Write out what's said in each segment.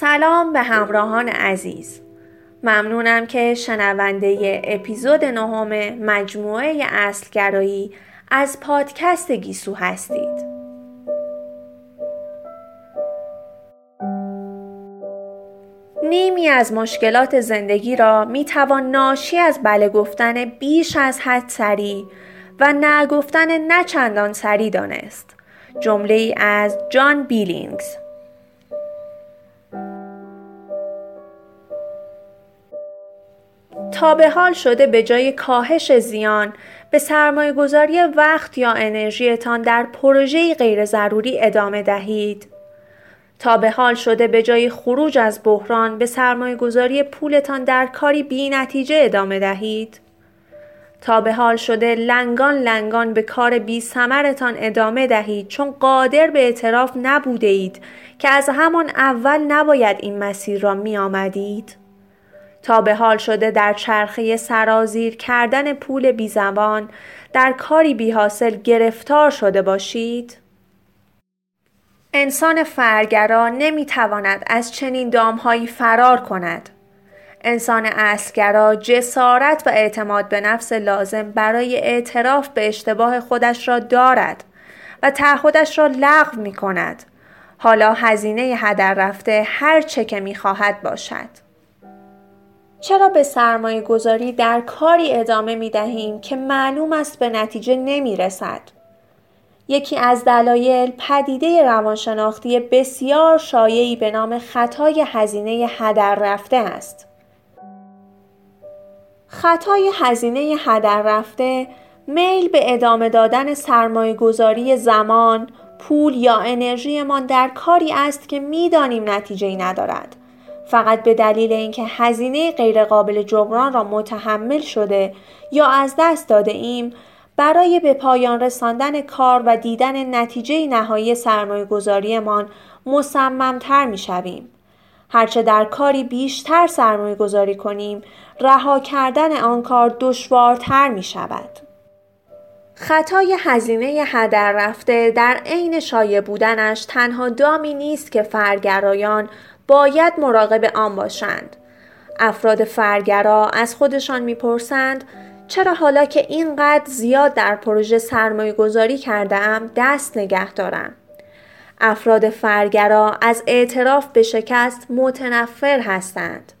سلام به همراهان عزیز. ممنونم که شنونده اپیزود نهم مجموعه اصلگرایی از پادکست گیسو هستید. نیمی از مشکلات زندگی را می توان ناشی از بله گفتن بیش از حد سری و نه گفتن نه چندان سری دانست. جمله از جان بیلینگز. به حال شده به جای کاهش زیان به سرمایه گذاری وقت یا انرژیتان در پروژه‌ای غیر ضروری ادامه دهید. تا به حال شده به جای خروج از بحران به سرمایه گذاری پولتان در کاری بی نتیجه ادامه دهید. تا به حال شده لنگان لنگان به کار بی سمرتان ادامه دهید چون قادر به اعتراف نبوده اید که از همان اول نباید این مسیر را می آمدید. تا به حال شده در چرخه سرازیر کردن پول بی زمان در کاری بی حاصل گرفتار شده باشید؟ انسان فرگرا نمی تواند از چنین دامهایی فرار کند. انسان اصلگرا جسارت و اعتماد به نفس لازم برای اعتراف به اشتباه خودش را دارد و تعهدش را لغو می کند. حالا هزینه هدر رفته هر چه که می خواهد باشد. چرا به سرمایه گذاری در کاری ادامه می دهیم که معلوم است به نتیجه نمی رسد؟ یکی از دلایل پدیده روانشناختی بسیار شایعی به نام خطای هزینه هدر رفته است. خطای هزینه هدر رفته میل به ادامه دادن سرمایه گذاری زمان، پول یا انرژیمان در کاری است که می‌دانیم نتیجه ای ندارد. فقط به دلیل اینکه هزینه غیرقابل جبران را متحمل شده یا از دست داده ایم برای به پایان رساندن کار و دیدن نتیجه نهایی سرمایه گذاریمان مصممتر می شویم. هرچه در کاری بیشتر سرمایه گذاری کنیم رها کردن آن کار دشوارتر می شود. خطای هزینه هدر رفته در عین شایع بودنش تنها دامی نیست که فرگرایان باید مراقب آن باشند. افراد فرگرا از خودشان می‌پرسند چرا حالا که اینقدر زیاد در پروژه سرمایه گذاری کرده دست نگه دارم؟ افراد فرگرا از اعتراف به شکست متنفر هستند.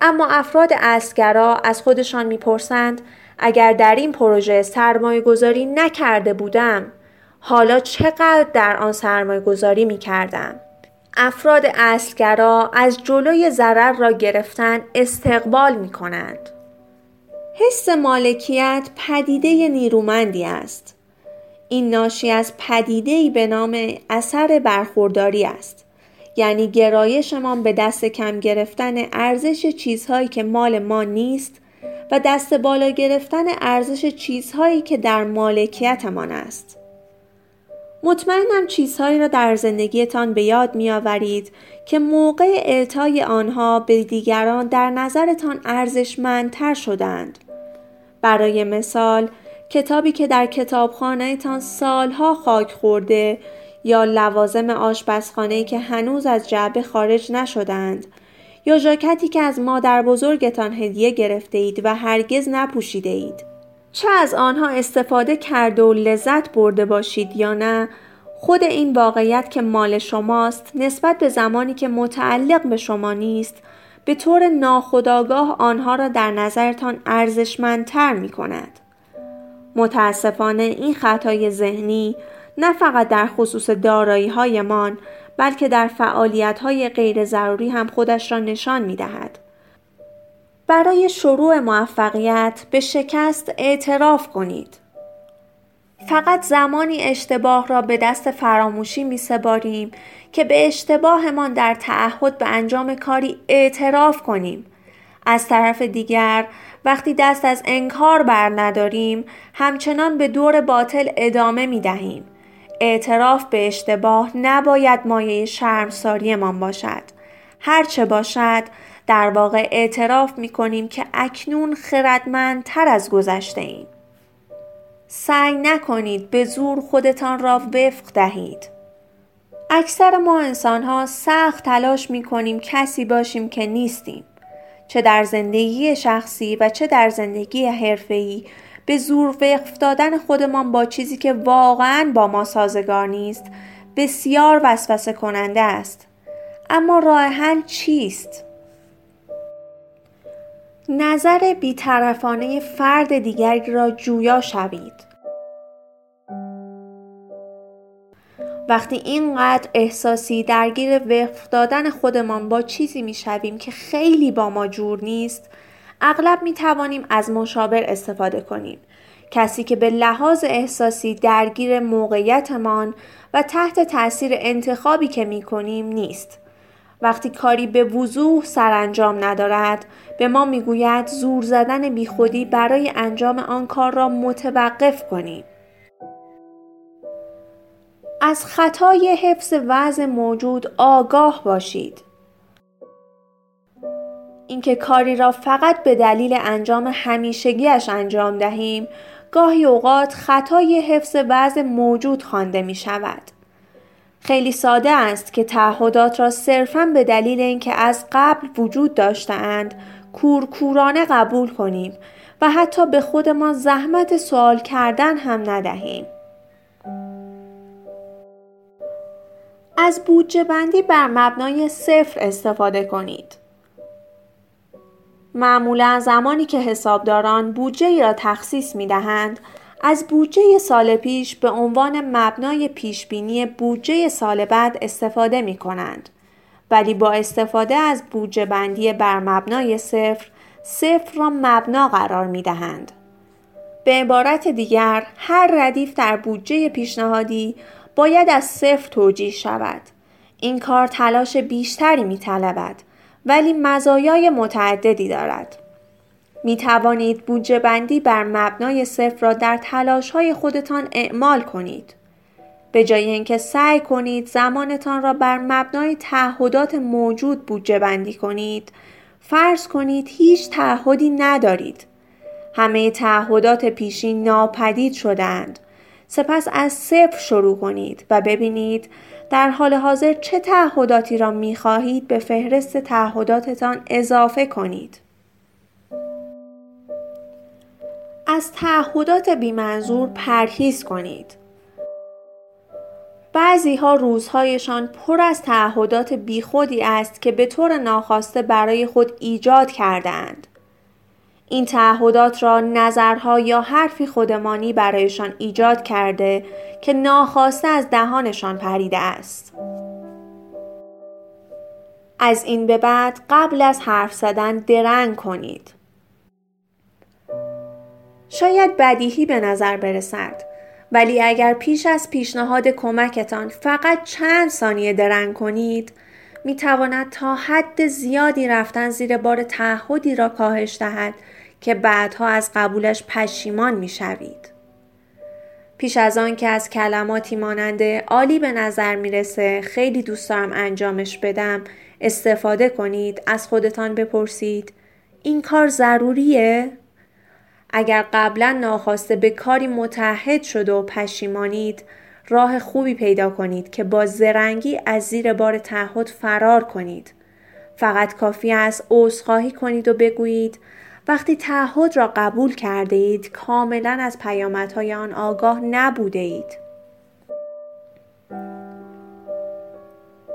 اما افراد اصلگرا از خودشان می‌پرسند اگر در این پروژه سرمایه گذاری نکرده بودم حالا چقدر در آن سرمایه گذاری می کردم؟ افراد اصلگرا از جلوی ضرر را گرفتن استقبال می کنند. حس مالکیت پدیده نیرومندی است. این ناشی از پدیده‌ای به نام اثر برخورداری است. یعنی گرایشمان به دست کم گرفتن ارزش چیزهایی که مال ما نیست و دست بالا گرفتن ارزش چیزهایی که در مالکیتمان است. مطمئنم چیزهایی را در زندگیتان به یاد می آورید که موقع اعطای آنها به دیگران در نظرتان ارزشمندتر شدند. برای مثال کتابی که در کتابخانهتان سالها خاک خورده یا لوازم آشپزخانه که هنوز از جعبه خارج نشدند یا ژاکتی که از مادر بزرگتان هدیه گرفته اید و هرگز نپوشیده اید. چه از آنها استفاده کرده و لذت برده باشید یا نه خود این واقعیت که مال شماست نسبت به زمانی که متعلق به شما نیست به طور ناخودآگاه آنها را در نظرتان ارزشمندتر می کند. متاسفانه این خطای ذهنی نه فقط در خصوص دارایی هایمان بلکه در فعالیت های غیر ضروری هم خودش را نشان می دهد. برای شروع موفقیت به شکست اعتراف کنید. فقط زمانی اشتباه را به دست فراموشی می سباریم که به اشتباهمان در تعهد به انجام کاری اعتراف کنیم. از طرف دیگر وقتی دست از انکار بر نداریم همچنان به دور باطل ادامه می دهیم. اعتراف به اشتباه نباید مایه شرمساریمان باشد. هرچه باشد در واقع اعتراف می کنیم که اکنون خردمندتر از گذشته ایم. سعی نکنید به زور خودتان را وفق دهید. اکثر ما انسان ها سخت تلاش می کنیم کسی باشیم که نیستیم. چه در زندگی شخصی و چه در زندگی حرفه‌ای به زور وقف دادن خودمان با چیزی که واقعا با ما سازگار نیست بسیار وسوسه کننده است. اما راه حل چیست؟ نظر بیطرفانه فرد دیگری را جویا شوید. وقتی اینقدر احساسی درگیر وقف دادن خودمان با چیزی می‌شویم که خیلی با ما جور نیست اغلب می توانیم از مشاور استفاده کنیم کسی که به لحاظ احساسی درگیر موقعیتمان و تحت تاثیر انتخابی که می کنیم نیست وقتی کاری به وضوح سرانجام ندارد به ما می‌گوید زور زدن بیخودی برای انجام آن کار را متوقف کنیم از خطای حفظ وضع موجود آگاه باشید. اینکه کاری را فقط به دلیل انجام همیشگیش انجام دهیم گاهی اوقات خطای حفظ وضع موجود خوانده می شود. خیلی ساده است که تعهدات را صرفا به دلیل اینکه از قبل وجود داشتهاند کورکورانه قبول کنیم و حتی به خودمان زحمت سوال کردن هم ندهیم. از بودجه بندی بر مبنای صفر استفاده کنید. معمولا زمانی که حسابداران بودجه ای را تخصیص می دهند، از بودجه سال پیش به عنوان مبنای پیشبینی بودجه سال بعد استفاده می کنند. ولی با استفاده از بودجه بندی بر مبنای صفر، صفر را مبنا قرار می دهند. به عبارت دیگر، هر ردیف در بودجه پیشنهادی باید از صفر توجیه شود. این کار تلاش بیشتری می طلبد ولی مزایای متعددی دارد. می توانید بودجه بندی بر مبنای صفر را در تلاش های خودتان اعمال کنید. به جای اینکه سعی کنید زمانتان را بر مبنای تعهدات موجود بودجه بندی کنید، فرض کنید هیچ تعهدی ندارید. همه تعهدات پیشین ناپدید شدند سپس از صفر شروع کنید و ببینید در حال حاضر چه تعهداتی را می خواهید به فهرست تعهداتتان اضافه کنید. از تعهدات بیمنظور پرهیز کنید. بعضی ها روزهایشان پر از تعهدات بیخودی است که به طور ناخواسته برای خود ایجاد کردند. این تعهدات را نظرها یا حرفی خودمانی برایشان ایجاد کرده که ناخواسته از دهانشان پریده است. از این به بعد قبل از حرف زدن درنگ کنید. شاید بدیهی به نظر برسد ولی اگر پیش از پیشنهاد کمکتان فقط چند ثانیه درنگ کنید می تواند تا حد زیادی رفتن زیر بار تعهدی را کاهش دهد که بعدها از قبولش پشیمان می شوید. پیش از آن که از کلماتی ماننده عالی به نظر می‌رسه خیلی دوست دارم انجامش بدم استفاده کنید از خودتان بپرسید این کار ضروریه؟ اگر قبلا ناخواسته به کاری متحد شده و پشیمانید راه خوبی پیدا کنید که با زرنگی از زیر بار تعهد فرار کنید. فقط کافی است عذرخواهی کنید و بگویید وقتی تعهد را قبول کرده اید کاملا از پیامدهای آن آگاه نبوده اید.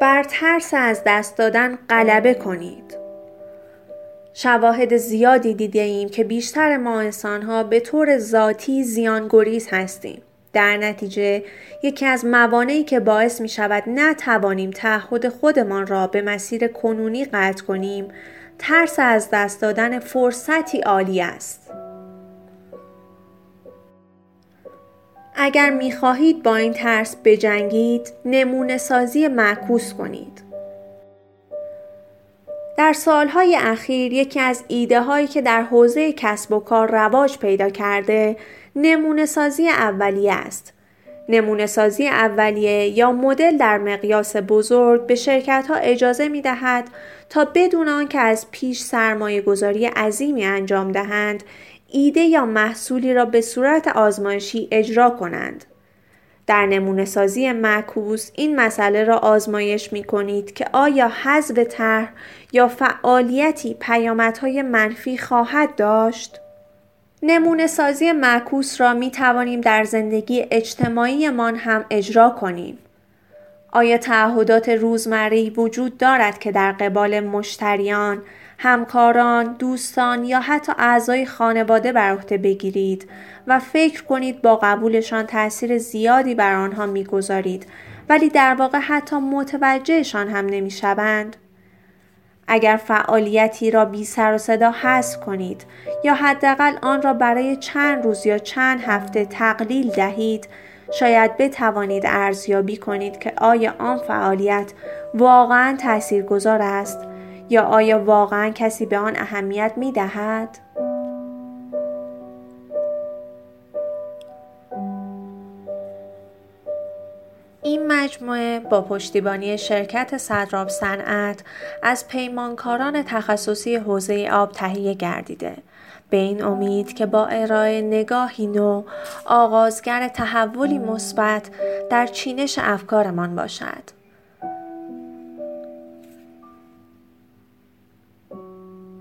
بر ترس از دست دادن غلبه کنید. شواهد زیادی دیده ایم که بیشتر ما انسانها به طور ذاتی زیانگریز هستیم. در نتیجه یکی از موانعی که باعث می شود نتوانیم تعهد خودمان را به مسیر کنونی قطع کنیم ترس از دست دادن فرصتی عالی است. اگر می خواهید با این ترس بجنگید نمونه سازی معکوس کنید. در سالهای اخیر یکی از ایده هایی که در حوزه کسب و کار رواج پیدا کرده نمونه سازی اولیه است. نمونه سازی اولیه یا مدل در مقیاس بزرگ به شرکت ها اجازه می دهد تا بدون آنکه از پیش سرمایه گذاری عظیمی انجام دهند ایده یا محصولی را به صورت آزمایشی اجرا کنند. در نمونه سازی معکوس این مسئله را آزمایش می کنید که آیا حذف طرح یا فعالیتی پیامدهای منفی خواهد داشت؟ نمونه سازی معکوس را می توانیم در زندگی اجتماعیمان هم اجرا کنیم. آیا تعهدات روزمره وجود دارد که در قبال مشتریان، همکاران، دوستان یا حتی اعضای خانواده بر عهده بگیرید و فکر کنید با قبولشان تاثیر زیادی بر آنها می‌گذارید ولی در واقع حتی متوجهشان هم نمی‌شوند؟ اگر فعالیتی را بی سر و صدا حذف کنید یا حداقل آن را برای چند روز یا چند هفته تقلیل دهید شاید بتوانید ارزیابی کنید که آیا آن فعالیت واقعا تاثیرگذار است یا آیا واقعا کسی به آن اهمیت می دهد؟ این مجموعه با پشتیبانی شرکت صدراب صنعت از پیمانکاران تخصصی حوزه آب تهیه گردیده به این امید که با ارائه نگاهی نو آغازگر تحولی مثبت در چینش افکارمان باشد